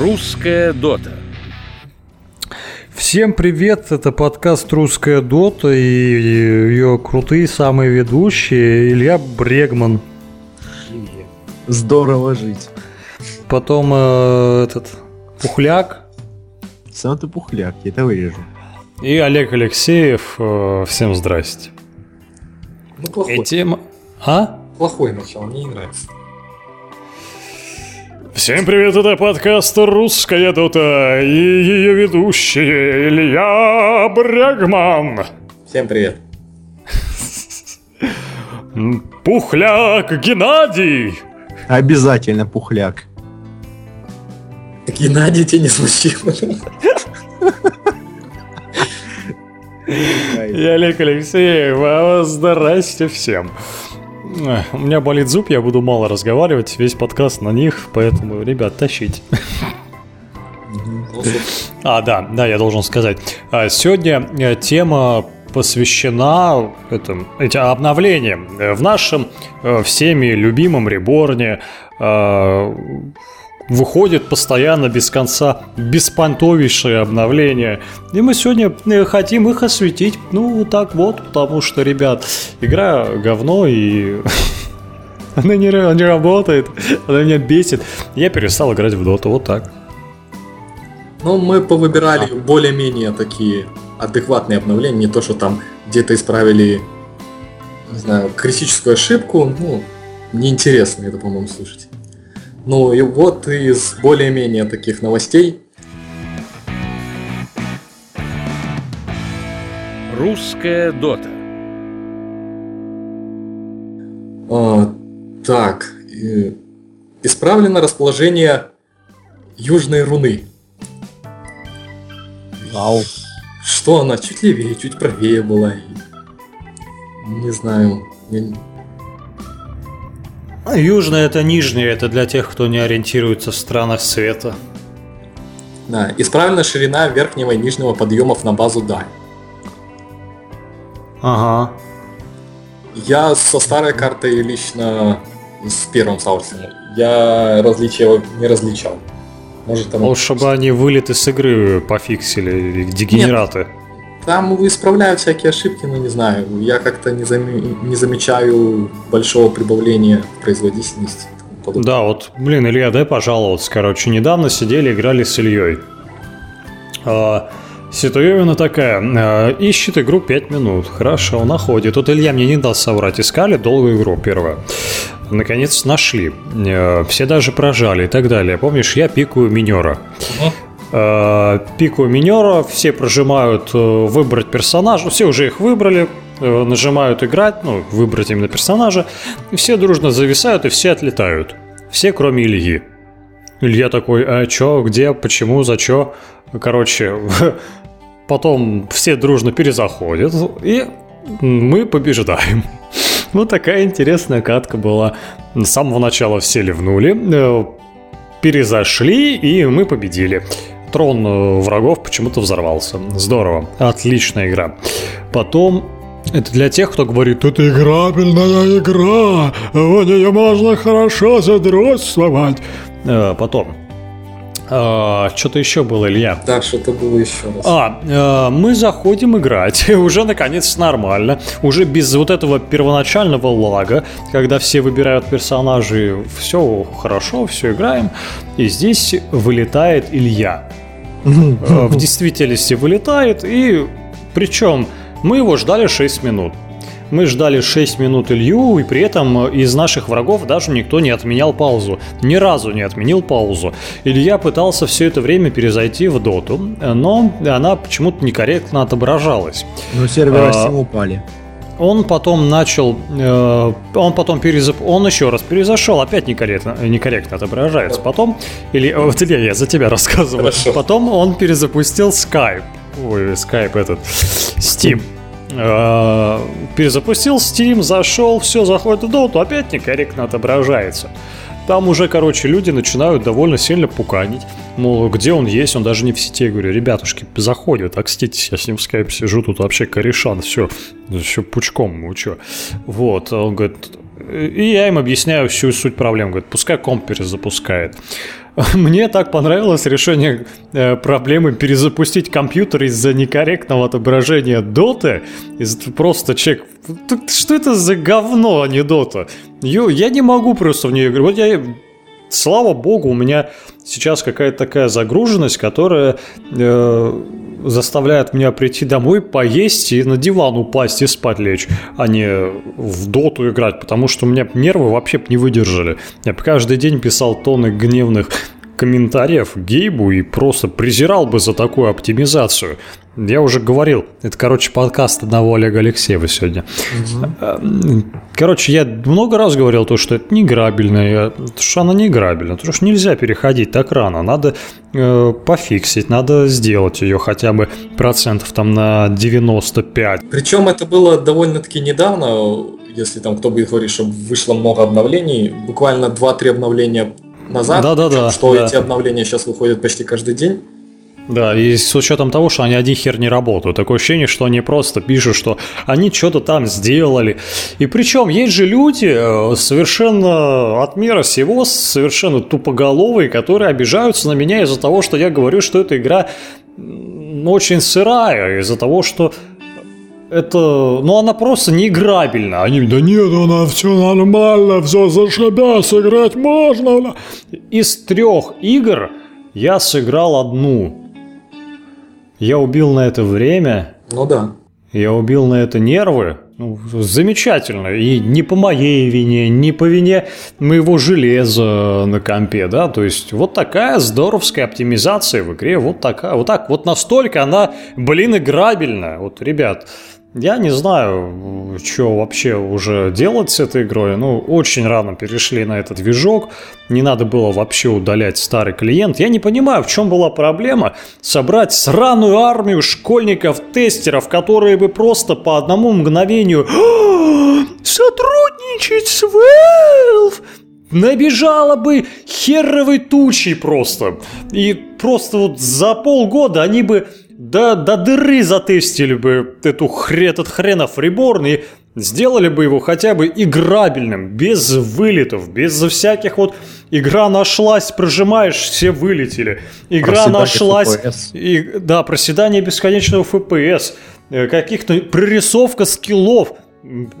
Русская дота. Всем привет, это подкаст «Русская дота» и ее крутые самые ведущие Илья Брегман. Здорово жить. Потом э, этот Пухляк. Сам ты пухляк, я это вырежу. И Олег Алексеев. Э, всем здрасте. Ну, плохой. И тема... А? Плохое начало, мне не нравится. Всем привет, это подкаст «Русская дота» и ее ведущий Илья Брягман. Всем привет. Пухляк Геннадий. Обязательно пухляк. Геннадий тебя не смущил. И Олег Алексеев, а здрасте всем. У меня болит зуб, я буду мало разговаривать, весь подкаст на них, поэтому, ребят, тащите. А, да, да, я должен сказать. А, сегодня э, тема посвящена этим, этим обновлениям в нашем э, всеми любимом реборне. Э, выходит постоянно без конца беспонтовейшие обновления. И мы сегодня хотим их осветить. Ну, вот так вот, потому что, ребят, игра говно и... Она не, не работает, она меня бесит. Я перестал играть в доту, вот так. Ну, мы повыбирали а. более-менее такие адекватные обновления, не то, что там где-то исправили, не знаю, критическую ошибку, ну, неинтересно это, по-моему, слушать. Ну и вот из более-менее таких новостей. Русская дота. А, так, исправлено расположение южной руны. Вау. Что она чуть левее, чуть правее была. Не знаю. Я... А южная это нижняя, это для тех, кто не ориентируется в странах света. Да, исправлена ширина верхнего и нижнего подъемов на базу Даль. Ага. Я со старой картой лично с первым Саурсом, я различия не различал. Может, там... Лучше бы они вылеты с игры пофиксили, дегенераты. Нет. Там исправляют всякие ошибки, но не знаю. Я как-то не, зам... не замечаю большого прибавления в производительности. Да, вот, блин, Илья, дай пожаловаться. Короче, недавно сидели, играли с Ильей. А, Ситуевина такая, а, ищет игру 5 минут. Хорошо, находит. Тут Илья мне не дал соврать. Искали долгую игру первую наконец нашли. Э, все даже прожали и так далее. Помнишь, я пикаю минера. Угу. Пикаю минера, все прожимают э, выбрать персонажа, все уже их выбрали, нажимают играть, ну, выбрать именно персонажа, и все дружно зависают и все отлетают. Все, кроме Ильи. Илья такой, а чё, где, почему, за чё? Короче, потом все дружно перезаходят, и мы побеждаем. Вот такая интересная катка была. С самого начала все ливнули, э, перезашли, и мы победили. Трон э, врагов почему-то взорвался. Здорово. Отличная игра. Потом это для тех, кто говорит, это играбельная игра, в нее можно хорошо задротствовать. Э, потом, а, что-то еще было, Илья. Да, что-то было еще раз. А, а, мы заходим играть, уже наконец нормально, уже без вот этого первоначального лага, когда все выбирают персонажей, все хорошо, все играем, и здесь вылетает Илья. А, в действительности вылетает, и причем мы его ждали 6 минут. Мы ждали 6 минут Илью, и при этом из наших врагов даже никто не отменял паузу. Ни разу не отменил паузу. Илья пытался все это время перезайти в доту, но она почему-то некорректно отображалась. Но серверы а, Steam упали. Он потом начал, э, он потом перезап... он еще раз перезашел, опять некорректно, некорректно отображается. Потом, или, вот Илья, я за тебя рассказываю. Хорошо. Потом он перезапустил Skype. Ой, Skype этот, Steam. Э, перезапустил Steam, зашел, все, заходит в Dota, опять некорректно отображается. Там уже, короче, люди начинают довольно сильно пуканить. Мол, где он есть, он даже не в сети. Я говорю, ребятушки, заходят, окститесь, я с ним в скайпе сижу, тут вообще корешан, все, все пучком, ну что. Вот, он говорит, И я им объясняю всю суть проблем. Говорит, пускай комп перезапускает. Мне так понравилось решение э, проблемы перезапустить компьютер из-за некорректного отображения доты. Из просто чек. Что это за говно, а не дота? Я не могу просто в нее играть. Вот я слава богу, у меня сейчас какая-то такая загруженность, которая э, заставляет меня прийти домой, поесть и на диван упасть и спать лечь, а не в доту играть, потому что у меня нервы вообще не выдержали. Я каждый день писал тонны гневных комментариев Гейбу и просто презирал бы за такую оптимизацию. Я уже говорил, это, короче, подкаст одного Олега Алексеева сегодня. Угу. Короче, я много раз говорил то, что это не грабельно, что она не грабельна, потому что нельзя переходить так рано, надо э, пофиксить, надо сделать ее хотя бы процентов там на 95. Причем это было довольно-таки недавно, если там кто будет говорить, что вышло много обновлений, буквально 2-3 обновления назад, да, да, да, что да. эти обновления сейчас выходят почти каждый день. Да, и с учетом того, что они один хер не работают. Такое ощущение, что они просто пишут, что они что-то там сделали. И причем есть же люди э, совершенно от мира всего, совершенно тупоголовые, которые обижаются на меня из-за того, что я говорю, что эта игра очень сырая, из-за того, что это, ну она просто не играбельна. Они, да нет, она все нормально, все зашибя, сыграть можно. Из трех игр я сыграл одну. Я убил на это время. Ну да. Я убил на это нервы. Ну, замечательно. И не по моей вине, не по вине моего железа на компе, да. То есть вот такая здоровская оптимизация в игре. Вот такая. Вот так. Вот настолько она, блин, играбельна. Вот, ребят, я не знаю, что вообще уже делать с этой игрой. Ну, очень рано перешли на этот движок. Не надо было вообще удалять старый клиент. Я не понимаю, в чем была проблема собрать сраную армию школьников-тестеров, которые бы просто по одному мгновению сотрудничать с Valve набежала бы херовой тучей просто. И просто вот за полгода они бы до, до дыры затестили бы эту хре, этот хренов реборн и сделали бы его хотя бы играбельным, без вылетов, без всяких вот игра нашлась, прожимаешь, все вылетели. Игра проседание нашлась, и, да, проседание бесконечного FPS, э, каких-то прорисовка скиллов.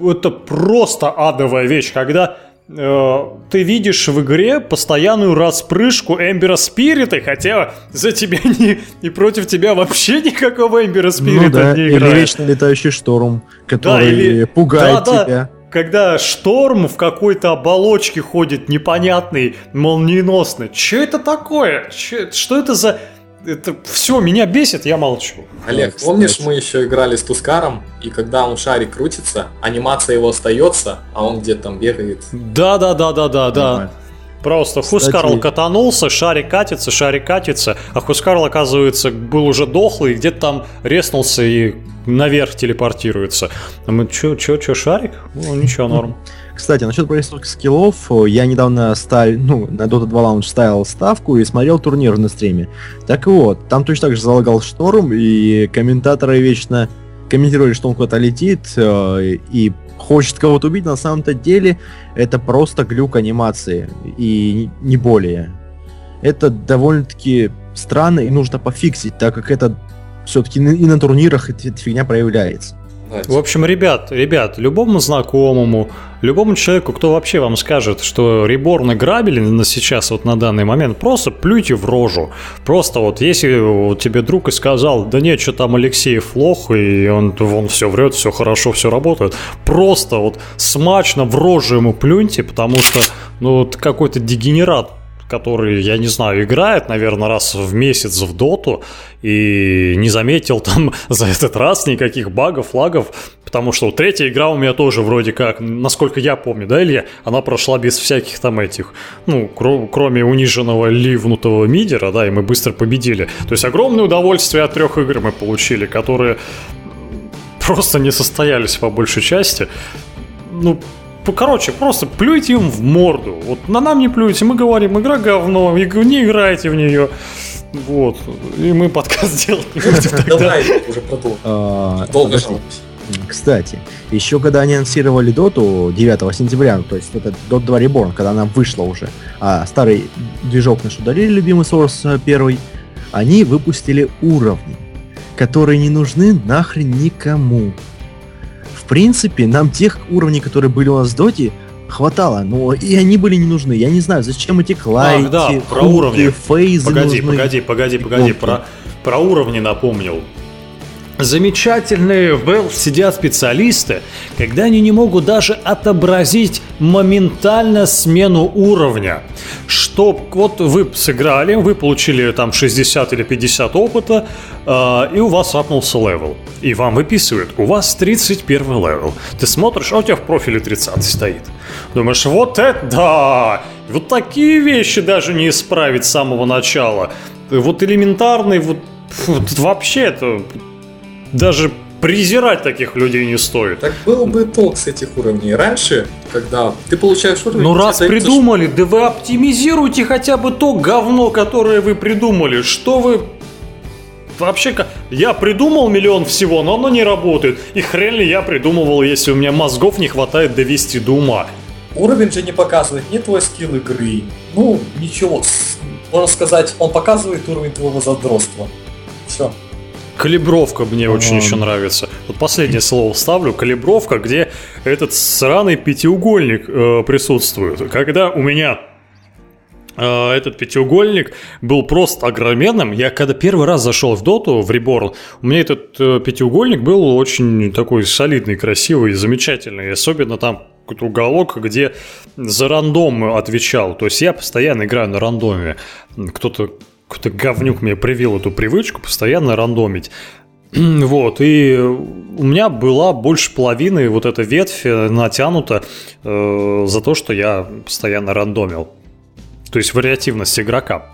Это просто адовая вещь, когда ты видишь в игре постоянную распрыжку Эмбера Спирита, хотя за тебя не, и против тебя вообще никакого Эмбера Спирита ну, да, не играет. Или вечно летающий шторм, который да, или... пугает да, тебя. Да когда шторм в какой-то оболочке ходит непонятный, молниеносный. Что это такое? Чё, что это за это все меня бесит, я молчу. Олег, да, помнишь, мы еще играли с Тускаром, и когда он шарик крутится, анимация его остается, а он где-то там бегает. Да, да, да, да, да, да. Просто Кстати... Хускарл катанулся, шарик катится, шарик катится, а Хускарл, оказывается, был уже дохлый, где-то там резнулся и наверх телепортируется. А мы, чё, чё, чё, шарик? Ну, ничего, норм. Кстати, насчет прорисовки скиллов, я недавно ставил, ну, на Dota 2 Lounge ставил ставку и смотрел турнир на стриме. Так вот, там точно так же залагал шторм, и комментаторы вечно комментировали, что он куда-то летит э, и хочет кого-то убить, на самом-то деле это просто глюк анимации, и не более. Это довольно-таки странно и нужно пофиксить, так как это все-таки и на турнирах эта фигня проявляется. В общем, ребят, ребят, любому знакомому, любому человеку, кто вообще вам скажет, что реборн грабелен на сейчас, вот на данный момент, просто плюйте в рожу. Просто вот если тебе друг и сказал, да нет, что там Алексеев лох, и он, он все врет, все хорошо, все работает, просто вот смачно в рожу ему плюньте, потому что, ну, вот какой-то дегенерат который, я не знаю, играет, наверное, раз в месяц в доту и не заметил там за этот раз никаких багов, лагов, потому что третья игра у меня тоже вроде как, насколько я помню, да, Илья, она прошла без всяких там этих, ну, кр- кроме униженного ливнутого мидера, да, и мы быстро победили. То есть огромное удовольствие от трех игр мы получили, которые просто не состоялись по большей части. Ну, короче, просто плюйте им в морду. Вот на нам не плюйте, мы говорим, игра говно, не играйте в нее. Вот. И мы подкаст делать не будем тогда. Давай, уже продолжим. А, Долго Кстати, еще когда они анонсировали доту 9 сентября, то есть это Dota 2 Reborn, когда она вышла уже, а старый движок наш удалили, любимый Source 1, они выпустили уровни, которые не нужны нахрен никому. В принципе, нам тех уровней, которые были у нас в доте, хватало, но и они были не нужны. Я не знаю, зачем эти клайки, Ах, да, про хуки, уровни. фейзы Погоди, нужны. погоди, погоди, погоди. Про, про уровни напомнил. Замечательные в Valve сидят специалисты, когда они не могут даже отобразить моментально смену уровня. Что вот вы сыграли, вы получили там 60 или 50 опыта, э, и у вас up нулся level. И вам выписывают, у вас 31 level. Ты смотришь, а у тебя в профиле 30 стоит. Думаешь, вот это да! Вот такие вещи даже не исправить с самого начала. Вот элементарный, вот, фу, вообще это даже презирать таких людей не стоит. Так был бы толк с этих уровней. Раньше, когда ты получаешь уровень... Ну раз придумали, да вы оптимизируйте хотя бы то говно, которое вы придумали. Что вы... Вообще, я придумал миллион всего, но оно не работает. И хрен ли я придумывал, если у меня мозгов не хватает довести до ума. Уровень же не показывает ни твой скилл игры. Ну, ничего. Можно сказать, он показывает уровень твоего задротства. Все. Калибровка мне очень Ага. еще нравится. Вот последнее слово вставлю. Калибровка, где этот сраный пятиугольник э, присутствует. Когда у меня э, этот пятиугольник был просто огроменным. Я когда первый раз зашел в доту, в Reborn, у меня этот э, пятиугольник был очень такой солидный, красивый, замечательный. Особенно там какой-то уголок, где за рандом отвечал. То есть я постоянно играю на рандоме. Кто-то какой-то говнюк мне привил эту привычку постоянно рандомить. Вот, и у меня была больше половины вот эта ветвь э, натянута э, за то, что я постоянно рандомил. То есть вариативность игрока.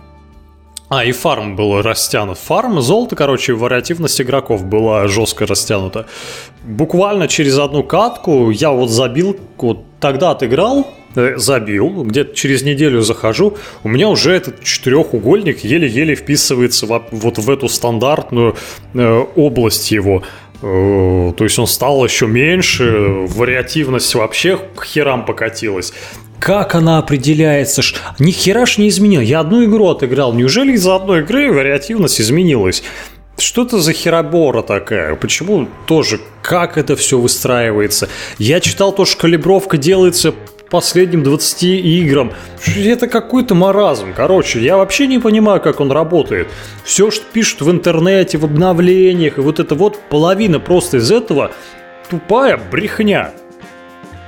А, и фарм был растянут. Фарм, золото, короче, вариативность игроков была жестко растянута. Буквально через одну катку я вот забил, вот тогда отыграл, забил, где-то через неделю захожу, у меня уже этот четырехугольник еле-еле вписывается во- вот в эту стандартную э, область его. Э, То есть он стал еще меньше, вариативность вообще к херам покатилась. Как она определяется? Ни хера ж не изменил. Я одну игру отыграл. Неужели из-за одной игры вариативность изменилась? Что это за херобора такая? Почему тоже? Как это все выстраивается? Я читал то, что калибровка делается последним 20 играм. Это какой-то маразм. Короче, я вообще не понимаю, как он работает. Все, что пишут в интернете, в обновлениях, и вот это вот половина просто из этого тупая брехня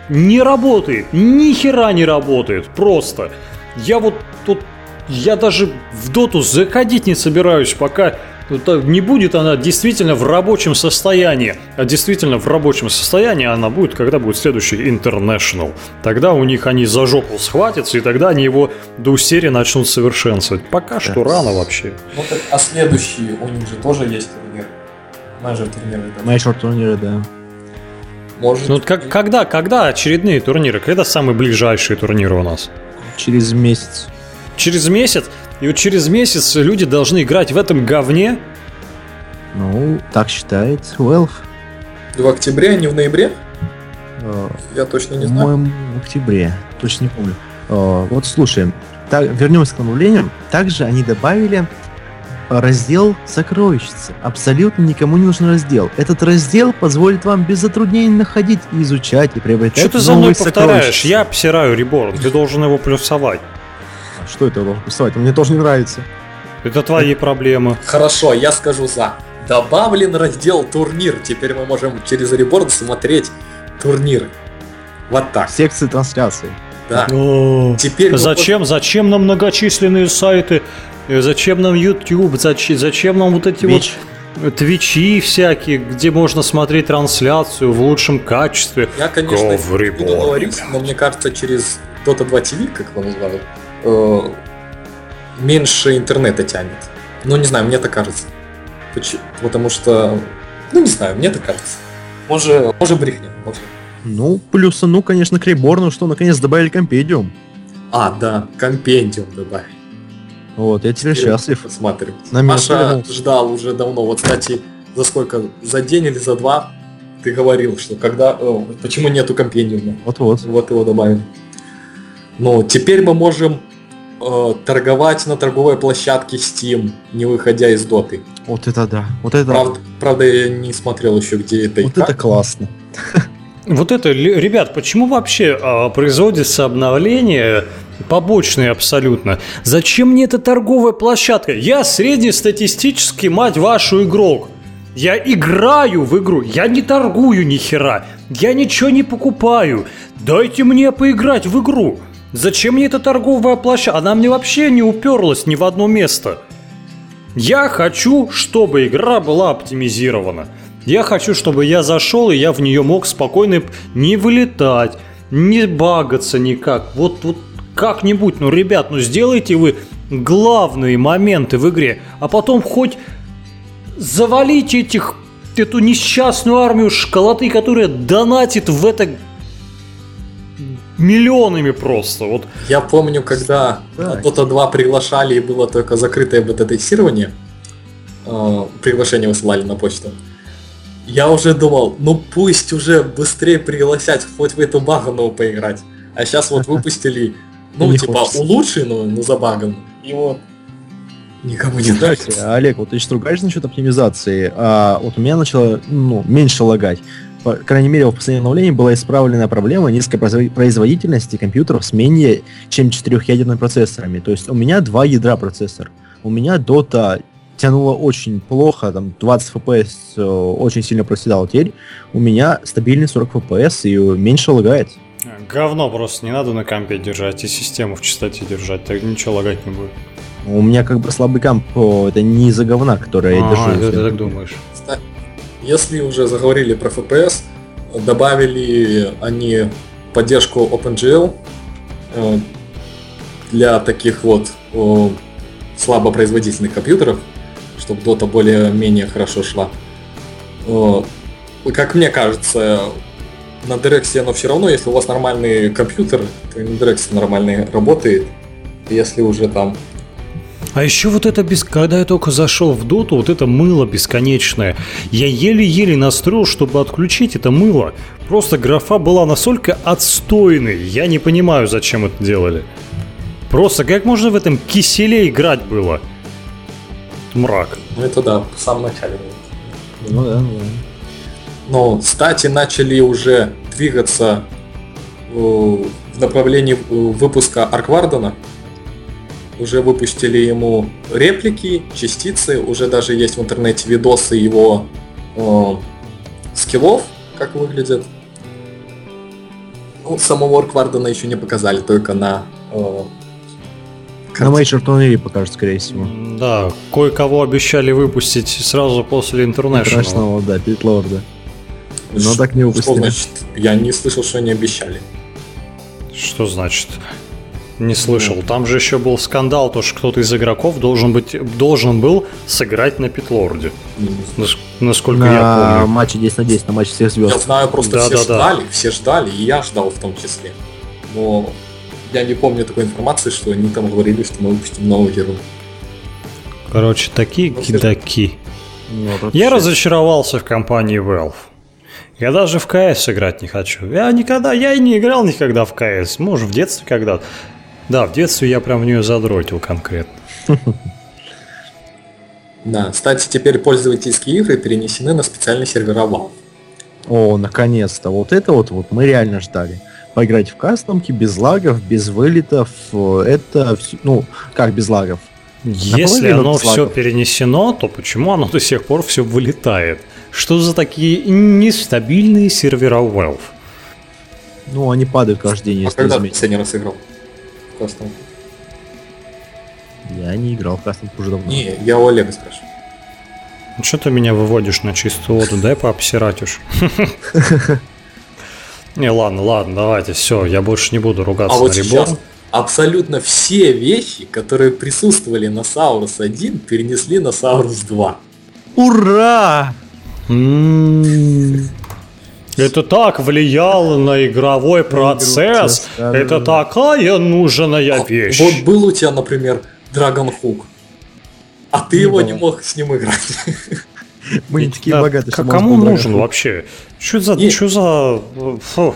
не работает, ни хера не работает, просто. Я вот тут, я даже в доту заходить не собираюсь, пока не будет она действительно в рабочем состоянии. А действительно в рабочем состоянии она будет, когда будет следующий International. Тогда у них они за жопу схватятся, и тогда они его до усерия начнут совершенствовать. Пока что рано вообще. Ну, так, а следующий у них же тоже есть турнир. Major турнир это. Major турниры, да. Может, Ну как, когда, когда очередные турниры? Когда самые ближайшие турниры у нас? Через месяц. Через месяц? И вот через месяц люди должны играть в этом говне? Ну, так считает Valve. в октябре, а не в ноябре? Э, Я точно не знаю. По-моему, в октябре. Точно не помню. Э, Вот слушай, так, вернемся к обновлениям. Также они добавили раздел сокровищницы. Абсолютно никому не нужен раздел. Этот раздел позволит вам без затруднений находить и изучать и приобретать Что ты за мной повторяешь? Я обсираю реборн, ты должен его плюсовать. Что это я должен писать? Мне тоже не нравится. Это твои проблемы. Хорошо, я скажу за. Добавлен раздел турнир. Теперь мы можем через реборд смотреть турниры. Вот так. Секции трансляции. Да. О, Теперь мы Зачем? Зачем нам многочисленные сайты? Э, Зачем нам YouTube? Зачем, зачем нам вот эти Twitch. вот твичи всякие, где можно смотреть трансляцию в лучшем качестве? Я, конечно, Go в буду говорить, но мне кажется, через Dota 2 TV, как его назвали, э, меньше интернета тянет. Ну, не знаю, мне так кажется. Поч- Потому что, ну, не знаю, мне так кажется. Может, может брехня, может. Ну, плюс, ну, конечно, к что наконец добавили компедиум. А, да, компендиум добавить. Вот, я теперь счастлив. Посмотрим. На Маша взглянул. ждал уже давно. Вот, кстати, за сколько? За день или за два ты говорил, что когда... э, почему нету компениума? Вот-вот. Вот его добавили. Ну, теперь мы можем э, торговать на торговой площадке Steam, не выходя из доты. Вот это да. Вот это, Правда, правда, я не смотрел еще, где это и вот как. это классно. Вот это, ребят, почему вообще а, производится обновление побочные абсолютно? Зачем мне эта торговая площадка? Я среднестатистический, мать вашу, игрок. Я играю в игру, я не торгую ни хера, я ничего не покупаю. Дайте мне поиграть в игру. Зачем мне эта торговая площадка? Она мне вообще не уперлась ни в одно место. Я хочу, чтобы игра была оптимизирована. Я хочу, чтобы я зашел, и я в нее мог спокойно не вылетать, не багаться никак. Вот, вот как-нибудь, ну, ребят, ну сделайте вы главные моменты в игре, а потом хоть завалите этих, эту несчастную армию школоты, которая донатит в это миллионами просто. Вот Я помню, когда. Dota 2 приглашали и было только закрытое бета-тестирование, э, приглашение высылали на почту, я уже думал, ну пусть уже быстрее пригласять хоть в эту багану поиграть. А сейчас вот выпустили, ну Не типа хочется. улучшенную, но за багом. И вот никому не нравится. Олег, вот ты сейчас ругаешь насчет оптимизации, а вот у меня начало ну, меньше лагать. По крайней мере, в последнем обновлении была исправлена проблема низкой производ- производительности компьютеров с менее чем четырехъядерными процессорами. То есть у меня два ядра процессор. У меня Dota тянуло очень плохо, там 20 FPS э, очень сильно проседал. Теперь у меня стабильный 40 FPS и меньше лагает. говно просто не надо на компе держать и систему в чистоте держать, так ничего лагать не будет. У меня как бы слабый комп, о, это не из-за говна, которое я А, держу. это ты так думаешь. Если уже заговорили про FPS, добавили они поддержку OpenGL э, для таких вот слабопроизводительных компьютеров, чтобы Dota более-менее хорошо шла. Как мне кажется, на DirectX оно все равно, если у вас нормальный компьютер, то на DirectX нормально работает. Если уже там А еще вот это, без... когда я только зашел в доту, вот это мыло бесконечное. Я еле-еле настроил, чтобы отключить это мыло. Просто графа была настолько отстойной. Я не понимаю, зачем это делали. Просто как можно в этом киселе играть было? Мрак. Ну это да, в самом начале. Ну да, ну да. Но кстати начали уже двигаться э, в направлении э, выпуска Arc Warden а. Уже выпустили ему реплики, частицы, уже даже есть в интернете видосы его э, скиллов, как выглядят. Ну, самого Arc Warden а еще не показали, только на э, На major турнире покажут, скорее всего. Да, кое-кого обещали выпустить сразу после International. Страшного, да, Питлорда. Но так не Что выпустили. значит? Я не слышал, что они обещали. Что значит? Не слышал. Там же еще был скандал, то что кто-то из игроков должен быть должен был сыграть на Питлорде. Нас- Насколько я На помню. матче 10 на 10, на матче всех Я звезд. знаю, просто Да, все да, да. ждали, все ждали, и я ждал в том числе. Но я не помню такой информации, что они там говорили, что мы выпустим нового героя. Короче, такие Ну, кидаки. Вот, вот Я разочаровался в компании Valve. Я даже в КС играть не хочу. Я никогда, я и не играл никогда в КС. Может, в детстве когда-то. Да, в детстве я прям в нее задротил конкретно. Да, кстати, теперь пользовательские игры перенесены на специальные сервера Valve. О, наконец-то. Вот это вот, вот мы реально ждали. Поиграть в кастомки без лагов, без вылетов. э, Это, ну, как без лагов? Если оно все перенесено, то почему оно до сих пор все вылетает? Что за такие нестабильные сервера Valve? Ну, они падают каждый день, А если когда ты последний раз играл? Кастом? Я не играл в кастомку уже давно. Не, я у Олега спрашиваю. Ну что ты меня выводишь на чистую воду? Дай пообсирать уж. Не, ладно, ладно, давайте, все, я больше не буду А ругаться вот на сейчас реборн. абсолютно все вещи, которые присутствовали на Саурус 1, перенесли на Саурус 2. Ура! Это так влияло на игровой процесс. да, Это да, такая нужная А вещь. Вот был у тебя, например, Dragon Hook, а ты Не его было. не мог с ним играть. Мы не такие Да, богатые, к- Кому нужен вообще? Что за... И- Что за... фу.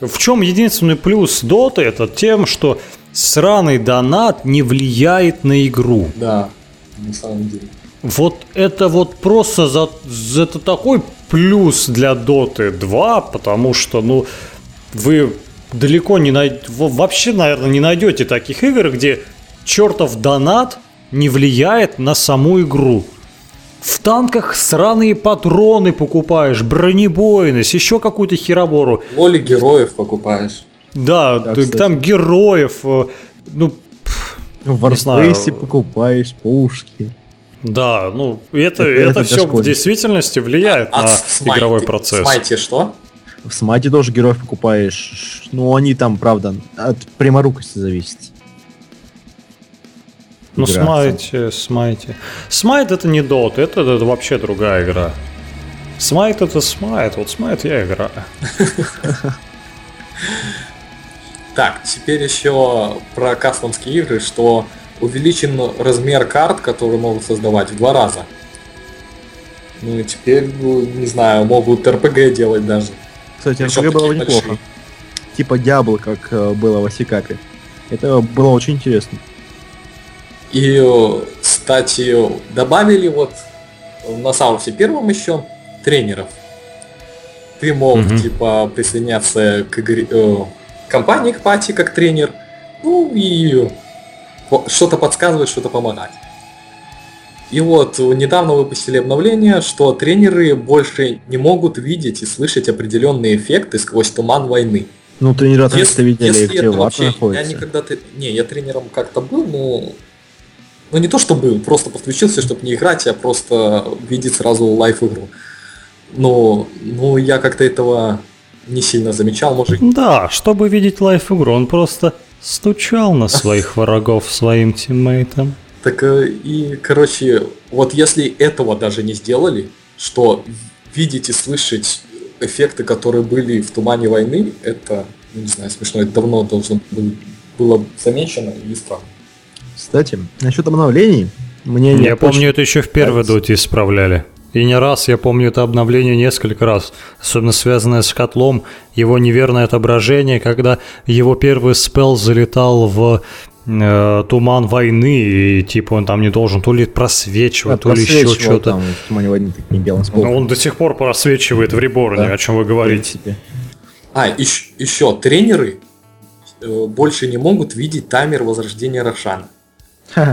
В чем единственный плюс Доты? Это тем, что сраный донат не влияет на игру. Да, на самом деле. Вот это вот просто за, за- это такой плюс для Доты 2, потому что, ну, вы далеко не найдете, вообще, наверное, не найдете таких игр, где чертов донат не влияет на саму игру. В танках сраные патроны покупаешь, бронебойность, еще какую-то херобору. Лоли героев покупаешь. Да, Да, т- кстати. там героев, э, ну, В Не знаю. Warface покупаешь пушки. Да, ну, это, Это- это, это все в дошкольник. действительности влияет А на в Смайте- игровой процесс. В Смайте что? В Смайте тоже героев покупаешь. Ну, они там, правда, от пряморукости зависит. Ну, смайте, смайте. Смайт это не Dota, это, это вообще другая игра. Смайт это смайт, вот смайт я играю. Так, теперь еще про кастомские игры, что увеличен размер карт, которые могут создавать в два раза. Ну и теперь, ну, не знаю, могут РПГ делать даже. Кстати, RPG было бы неплохо. большие. Типа Диабло, как э, было в Асикапе. Это было очень интересно. И, э, кстати, добавили вот на Саусе первом еще тренеров. Ты мог, Мгм. типа, присоединяться к игре, э, компании, к пати, как тренер. Ну и что-то подсказывать, что-то помогать. И вот э, недавно выпустили обновление, что тренеры больше не могут видеть и слышать определенные эффекты сквозь туман войны. Ну, тренера Если, это видели, если где это вообще, я находится. никогда ты, не, я тренером как-то был, но ну не то что был, просто подключился, чтобы не играть, а просто видеть сразу лайф игру. Но, ну я как-то этого не сильно замечал, может. Да, чтобы видеть лайф игру, он просто стучал на своих врагов своим тиммейтам. Так э, и, короче, вот если этого даже не сделали, что видеть и слышать эффекты, которые были в тумане войны, это, ну, не знаю, смешно, это давно должно был- было замечено и странно. Кстати, насчет обновлений, мне Я не очень- помню, это еще в первой доте исправляли. И не раз, я помню это обновление несколько раз, особенно связанное с котлом, его неверное отображение, когда его первый спел залетал в э, туман войны, и типа он там не должен то ли просвечивать, Да, то ли еще что-то. он до сих пор просвечивает в реборне, Да. о чем вы говорите. А, еще, еще тренеры э, больше не могут видеть таймер возрождения Рошана.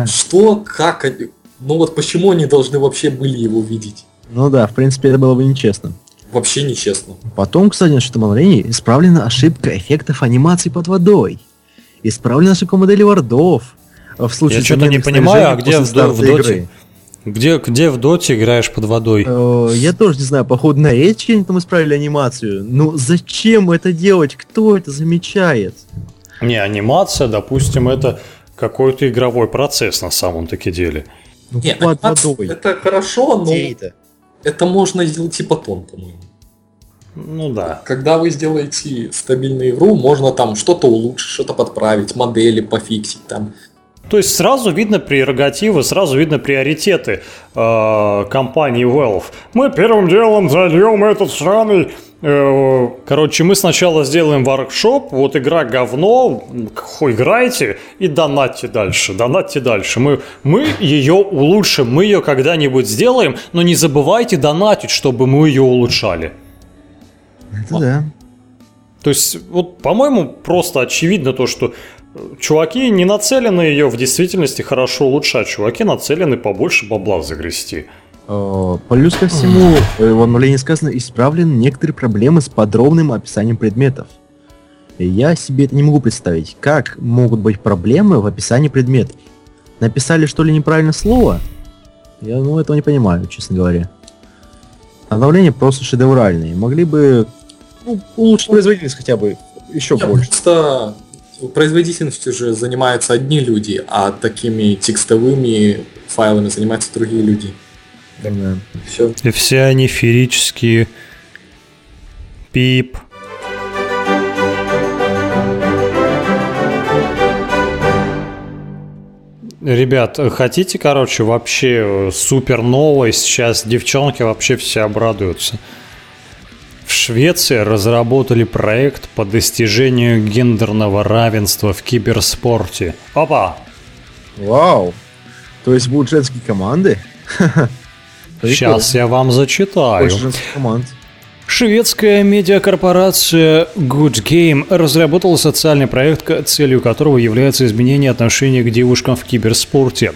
Что, как они... Ну вот почему они должны вообще были его видеть? Ну да, в принципе, это было бы нечестно. Вообще нечестно. Потом, кстати, насчет обновлений, исправлена ошибка эффектов анимации под водой. Исправлена ошибка модели вардов. В случае Я что-то не понимаю, а где в, до- в доте? Где, где в доте играешь под водой? Э, Я тоже не знаю, походу на речке они там исправили анимацию. Ну зачем это делать? Кто это замечает? Не, анимация, допустим, это какой-то игровой процесс на самом таки деле. Ну Нет, под водой. это хорошо, но Где это? Это можно сделать и потом, по-моему. Ну да. Когда вы сделаете стабильную игру, можно там что-то улучшить, что-то подправить, модели пофиксить там. То есть сразу видно прерогативы, сразу видно приоритеты э, компании Valve. Мы первым делом зальем этот сраный... э, короче, мы сначала сделаем воркшоп, вот игра говно, играйте и донатьте дальше, донатьте дальше. Мы, мы ее улучшим, мы ее когда-нибудь сделаем, но не забывайте донатить, чтобы мы ее улучшали. Это да. То есть, вот, по-моему, просто очевидно то, что э, чуваки не нацелены ее в действительности хорошо улучшать. Чуваки нацелены побольше бабла загрести. Э, Плюс ко всему, э, в обновлении сказано, исправлены некоторые проблемы с подробным описанием предметов. Я себе это не могу представить. Как могут быть проблемы в описании предметов? Написали что ли неправильно слово? Я ну этого не понимаю, честно говоря. Обновления просто шедевральные. Могли бы ну, улучшить производительность хотя бы еще Нет, больше. Просто производительностью же занимаются одни люди, а такими текстовыми файлами занимаются другие люди. Да. Все. И все они ферические. Пип. Ребят, хотите, короче, вообще э, супер новость? Сейчас девчонки вообще все обрадуются. В Швеции разработали проект по достижению гендерного равенства в киберспорте. Опа! Вау! То есть будут женские команды? Сейчас я вам зачитаю. Больше женских команд. Шведская медиакорпорация Good Game разработала социальный проект, целью которого является изменение отношения к девушкам в киберспорте.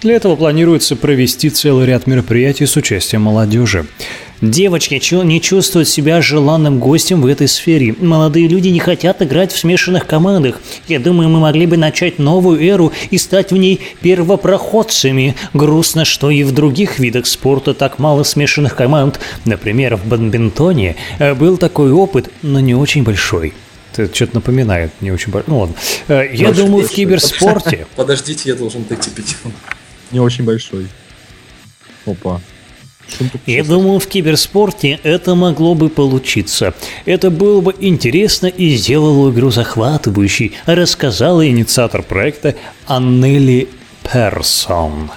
Для этого планируется провести целый ряд мероприятий с участием молодежи. Девочки не чувствуют себя желанным гостем в этой сфере. Молодые люди не хотят играть в смешанных командах. Я думаю, мы могли бы начать новую эру и стать в ней первопроходцами. Грустно, что и в других видах спорта так мало смешанных команд. Например, в бадминтоне э, был такой опыт, но не очень большой. Это что-то напоминает, не очень большой. Ну ладно. Э, Я Большой, думаю, в киберспорте Подождите, я должен дойти пить. Не очень большой. Опа. Я думаю, в киберспорте это могло бы получиться. Это было бы интересно и сделало игру захватывающей, рассказала инициатор проекта Аннели Персон.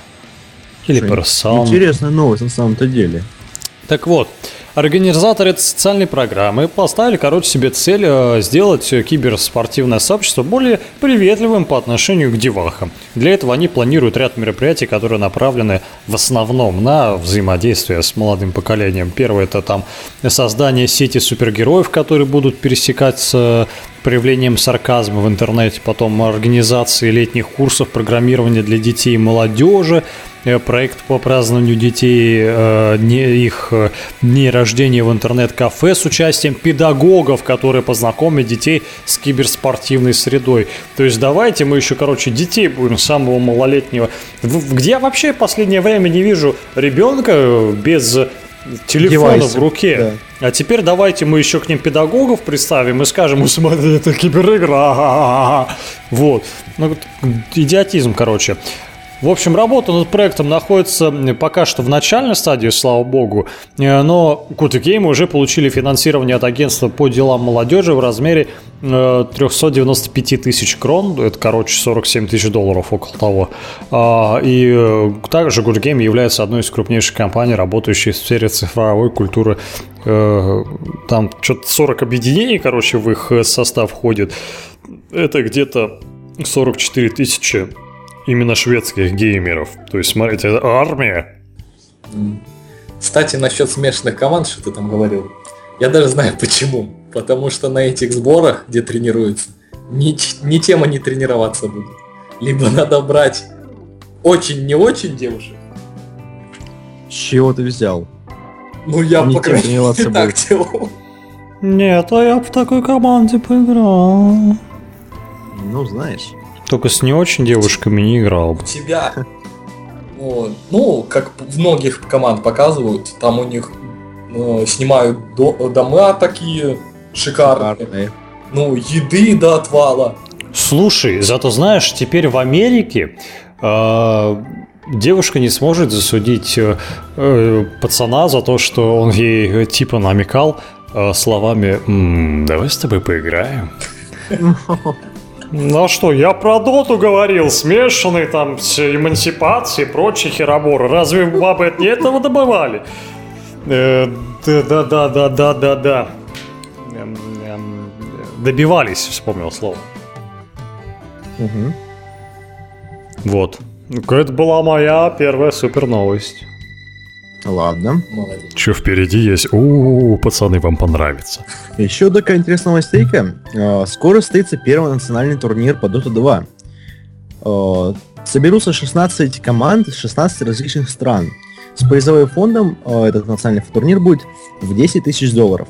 Или Персон. Интересная новость на самом-то деле. Так вот, организаторы этой социальной программы поставили, короче, себе цель э, сделать киберспортивное сообщество более приветливым по отношению к девахам. Для этого они планируют ряд мероприятий, которые направлены в основном на взаимодействие с молодым поколением. Первое это там создание сети супергероев, которые будут пересекать с э, проявлением сарказма в интернете, потом организации летних курсов программирования для детей и молодежи, проект по празднованию детей, э, их э, дней рождения в интернет-кафе с участием педагогов, которые познакомят детей с киберспортивной средой. То есть давайте мы еще, короче, детей будем самого малолетнего. Где я вообще в последнее время не вижу ребенка без телефона Девайса, в руке. А теперь давайте мы еще к ним педагогов представим и скажем, «Ну, смотри, это киберигра. ха-ха-ха». Вот. Ну, идиотизм, короче. В общем, работа над проектом находится пока что в начальной стадии, слава богу, Э, но Game уже получили финансирование от агентства по делам молодежи в размере э, 395 тысяч крон, это, короче, 47 тысяч долларов, около того. А, И э, также Good Game является одной из крупнейших компаний, работающих в сфере цифровой культуры. Э, Там что-то 40 объединений, короче, в их э, состав входит. Это где-то 44 тысячи именно шведских геймеров. То есть, смотрите, это армия. Кстати, насчет смешанных команд, что ты там говорил. Я даже знаю почему. Потому что на этих сборах, где тренируются, ни, ни тема не тренироваться будут. Либо надо брать очень не очень девушек. С чего ты взял? Ну я Не по крайней мере так делал. Нет, а я в такой команде поиграл. Ну, знаешь. Только с не очень девушками не играл бы. У тебя, ну, ну, как в многих команд показывают, там у них э, снимают до- дома такие шикарные. Шикарные. Ну, еды до отвала. Слушай, зато знаешь, теперь в Америке э, девушка не сможет засудить э, э, пацана за то, что он ей э, типа намекал э, словами «М, «Давай с тобой поиграем». Ну а что, я про доту говорил, смешанный там с эмансипацией и прочие хероборы. Разве бабы от этого добывали? Э, Да-да-да-да-да-да-да. Эм, эм, Добивались, вспомнил слово. Мгм. Вот. Это была моя первая супер новость. Ладно. Молодец. Что впереди есть? У, пацаны, вам понравится. Еще такая интересная новостейка. Э, Скоро состоится первый национальный турнир по Dota 2. Э, Соберутся 16 команд из 16 различных стран. С призовым фондом э, этот национальный турнир будет в 10 тысяч долларов.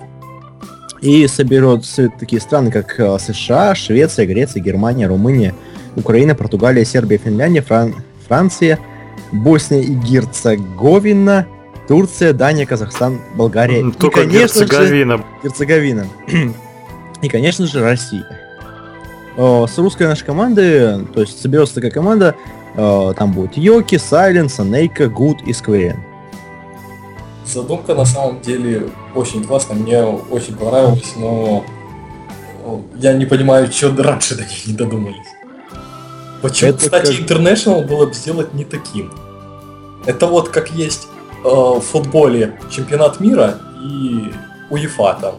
И соберутся такие страны, как США, Швеция, Греция, Германия, Румыния, Украина, Португалия, Сербия, Финляндия, Фран- Франция, Босния и Герцеговина, Турция, Дания, Казахстан, Болгария. И, Только конечно же, Герцеговина. Герцеговина. И, конечно же, Россия. Э, С русской нашей команды, то есть соберется такая команда, э, там будет Йоки, Сайленс, Нейка, Гуд и Скверен. Задумка на самом деле очень классная, мне очень понравилась, но э, я не понимаю, что раньше до них не додумались. Почему, Это кстати, как- International было бы сделать не таким? Это вот как есть в футболе чемпионат мира и УЕФА там,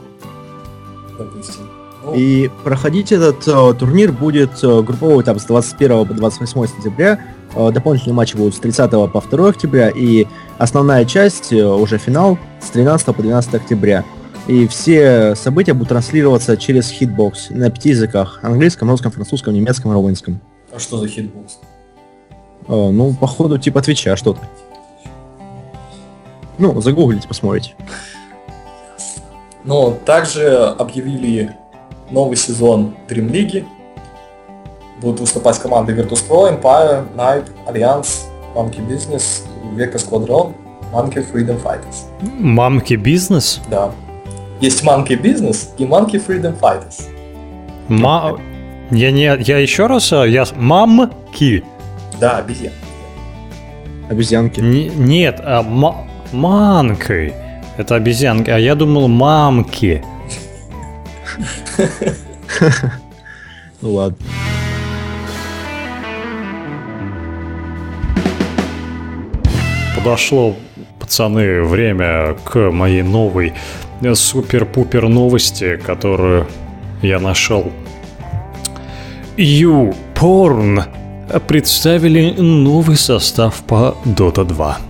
допустим. Ну, И проходить этот э, турнир будет э, групповой этап с 21 по 28 сентября. Э, дополнительные матчи будут с 30 по 2 октября. И основная часть, э, уже финал, с 13 по 12 октября. И все события будут транслироваться через Hitbox на пяти языках. Английском, русском, французском, немецком, румынском. а что за Hitbox? Э, ну, походу, типа Twitch а что-то. Ну, загуглите, посмотрите. Но также объявили новый сезон Dream League. Будут выступать команды Virtus.pro, Empire, Knight, Alliance, Monkey Business, Vega Squadron, Monkey Freedom Fighters. Мамки бизнес? Да. Есть Monkey Business и Monkey Freedom Fighters. Ма... Я не... Я еще раз... а, Я... Мамки. Да, обезьян. Обезьянки. Н- нет, а ма... манкой. Это обезьянки. А я думал мамки. Ну ладно. Подошло, пацаны, время к моей новой супер-пупер новости, которую я нашел. YouPorn представили новый состав по Dota 2.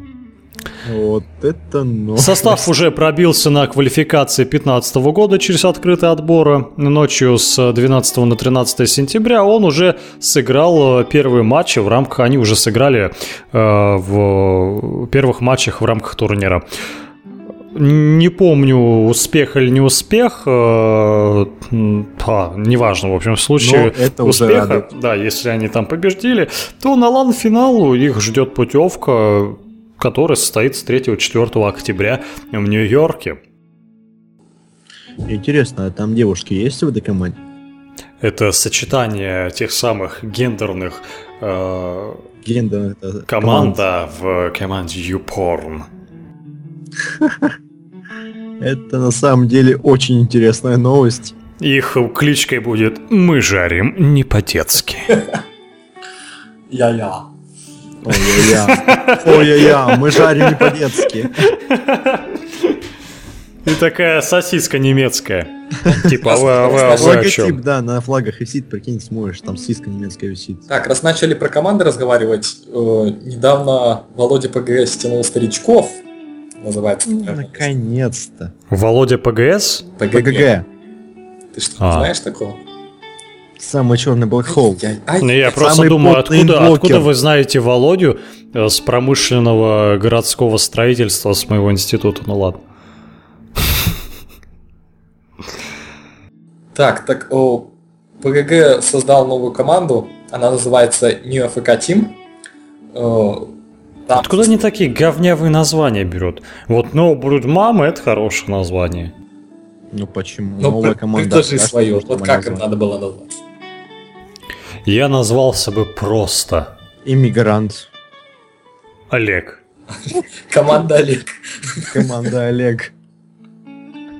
Вот это но. Состав уже пробился на квалификации 2015 года через открытый отбор. Ночью с 12 на 13 сентября он уже сыграл э, первые матчи в рамках... Они уже сыграли э, в первых матчах в рамках турнира. Не помню, успех или не успех. э, а, неважно, в общем, в случае Но это уже успеха, радует. да, если они там победили, то на лан-финалу их ждет путевка, которая состоится 3-4 октября в Нью-Йорке. Интересно, а там девушки есть в этой команде? Это сочетание тех самых гендерных э, Гендер это команда в команде YouPorn. Это на самом деле очень интересная новость. Их кличкой будет «Мы жарим не по-детски». Я-я. Ой-я-я. Ой-я-я, мы жарим не по-детски. И такая сосиска немецкая. Типа, вы, вы- о Логотип, да, на флагах висит, прикинь, смотришь, там сиска немецкая висит. Так, раз начали про команды разговаривать, э, недавно Володя ПГС стянул старичков, называется. Ну, Наконец-то. Володя ПГС? ПГГ. ПГГ. Ты что, А. знаешь такого? Самый черный black hole. Я- ай, Ну, я просто Самый думаю, откуда, откуда вы знаете Володю э, с промышленного городского строительства с моего института? Ну ладно. Так, так, о, ПГГ создал новую команду, она называется New AFK Team. Э, там- Откуда они такие говнявые названия берут? Вот No Brood Mama это хорошее название. Ну почему? Ну, Новая команда. предложи свою, вот как им назвать. надо было назвать? Я назвался бы просто Иммигрант. Олег. Команда Олег. Команда Олег.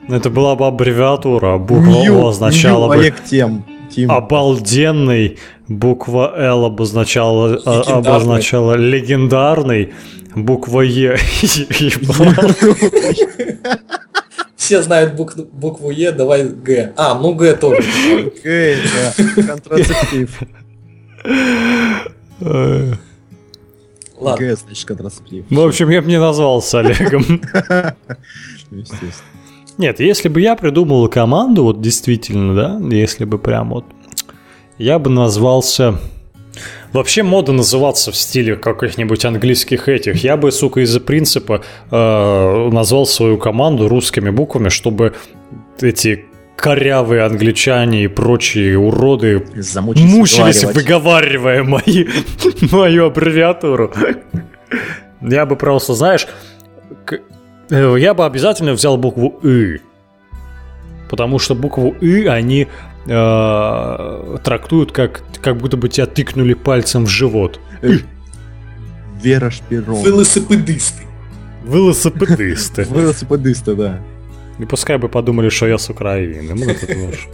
Это была бы аббревиатура, буква Нью, О означала Нью, бы Олег Тем. Тим. обалденный, буква Л обозначала, а- Легендарный. обозначала легендарный, буква Е Все знают бук- букву Е, давай Г. А, ну Г тоже. Г, это контрацептив. Ладно. Г, значит, контрацептив. В общем, я бы не назвался Олегом. Ну, Естественно. Нет, если бы я придумал команду, вот действительно, да, если бы прям вот, я бы назвался Вообще мода называться в стиле каких-нибудь английских этих. Я бы, сука, из-за принципа э, назвал свою команду русскими буквами, чтобы эти корявые англичане и прочие уроды Замучиться мучились, выговаривая мои, мою аббревиатуру. Я бы просто, знаешь, э, я бы обязательно взял букву «ы». Потому что букву «ы» они э, трактуют как, как будто бы тебя тыкнули пальцем в живот. Вера Шпирон. Велосипедисты. Велосипедисты. Велосипедисты, да. И пускай бы подумали, что я с Украины. Мы тут уж.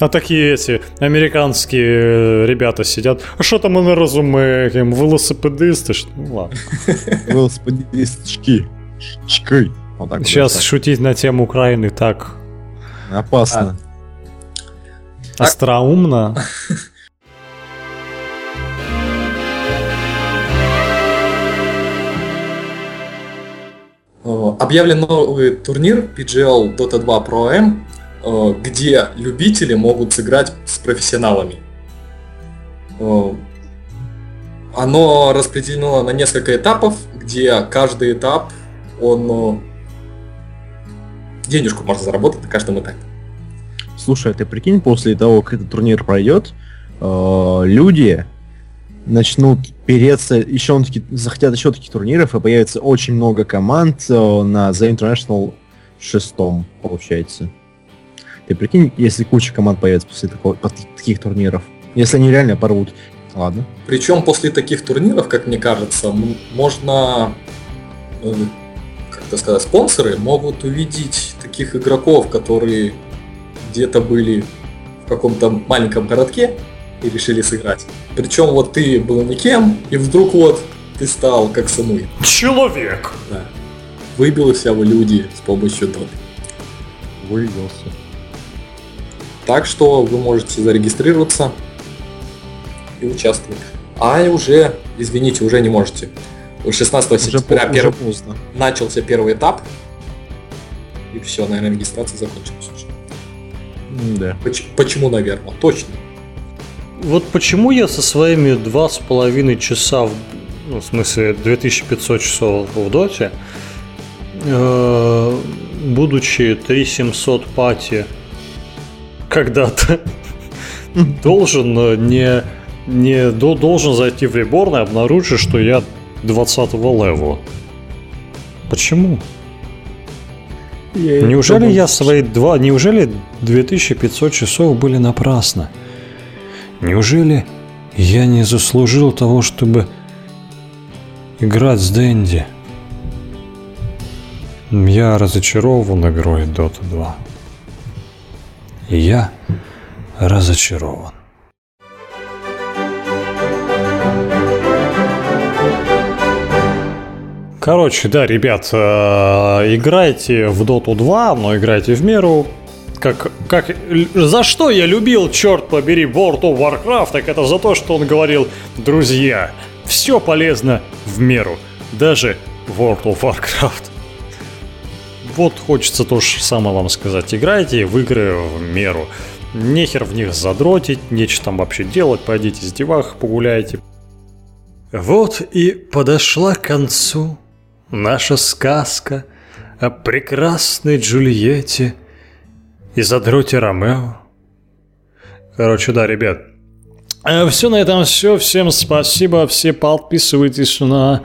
А такие эти американские э, ребята сидят. А что там мы не розумеем? Велосипедисты? Что- Ну ладно. Велосипедисточки. Чкай. Вот Сейчас шутить на тему Украины так Опасно. Остроумно. Объявлен новый турнир PGL Dota 2 Pro M, где любители могут сыграть с профессионалами. Оно распределено на несколько этапов, где каждый этап, он денежку можно заработать на каждом этапе. Слушай, а ты прикинь, после того, как этот турнир пройдет, э, люди начнут переться, еще таки, захотят еще таких турниров, и появится очень много команд э, на The International шестом, получается. Ты прикинь, если куча команд появится после такого- таких турниров. Если они реально порвут. Ладно. Причем после таких турниров, как мне кажется, можно, э, как это сказать, спонсоры могут увидеть таких игроков, которые где-то были в каком-то маленьком городке и решили сыграть. Причем вот ты был никем, и вдруг вот ты стал как Самуил. Человек! Да. Выбил себя в люди с помощью доты. Вывелся. Так что вы можете зарегистрироваться и участвовать. А уже, извините, уже не можете. 16 Уже, по- сентября уже перв- поздно. начался первый этап. И все, наверное, регистрация закончилась уже. Да. Поч- почему, наверное? Точно. Вот почему я со своими два с половиной часа, в, ну, в смысле 2500 часов в доте, э, будучи 3700 пати когда-то, должен э, не, не до- должен зайти в реборн и обнаружить, что я 20 левела. Почему? Неужели я свои два... Неужели 2500 часов были напрасно? Неужели я не заслужил того, чтобы играть с Дэнди? Я разочарован игрой Dota 2. И я разочарован. Короче, да, ребят, э, играйте в Dota 2, но играйте в меру. Как, как, за что я любил, черт побери, World of Warcraft, так это за то, что он говорил, друзья, все полезно в меру, даже World of Warcraft. Вот хочется то же самое вам сказать. Играйте в игры в меру. Нехер в них задротить, нечего там вообще делать, пойдите с девах погуляйте. Вот и подошла к концу наша сказка о прекрасной Джульетте и задроте Ромео. Короче, да, ребят. Все на этом все. Всем спасибо. Все подписывайтесь на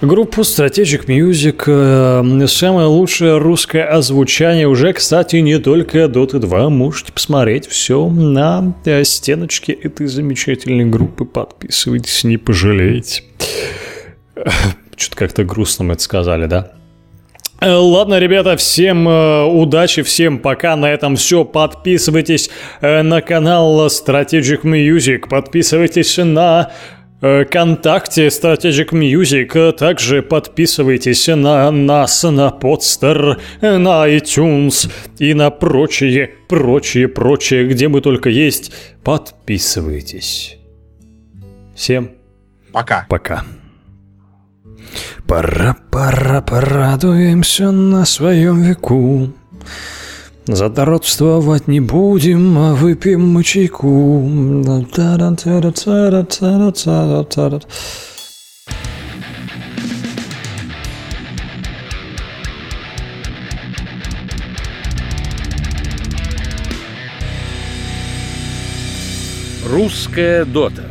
группу Strategic Music. Э, Самое лучшее русское озвучание. Уже, кстати, не только Dota 2. Можете посмотреть все на э, стеночке этой замечательной группы. Подписывайтесь, не пожалеете. Что-то как-то грустно мы это сказали, да? Э, Ладно, ребята, всем э, удачи, всем пока. На этом все. Подписывайтесь э, на канал Strategic Music, подписывайтесь на ВКонтакте Strategic Music, также подписывайтесь на нас, на э, на iTunes и на прочие, прочие, прочие, где мы только есть. Подписывайтесь. Всем Пока. Пока. Пора, пора, порадуемся на своем веку. Задротствовать не будем, а выпьем мы чайку. Русская дота.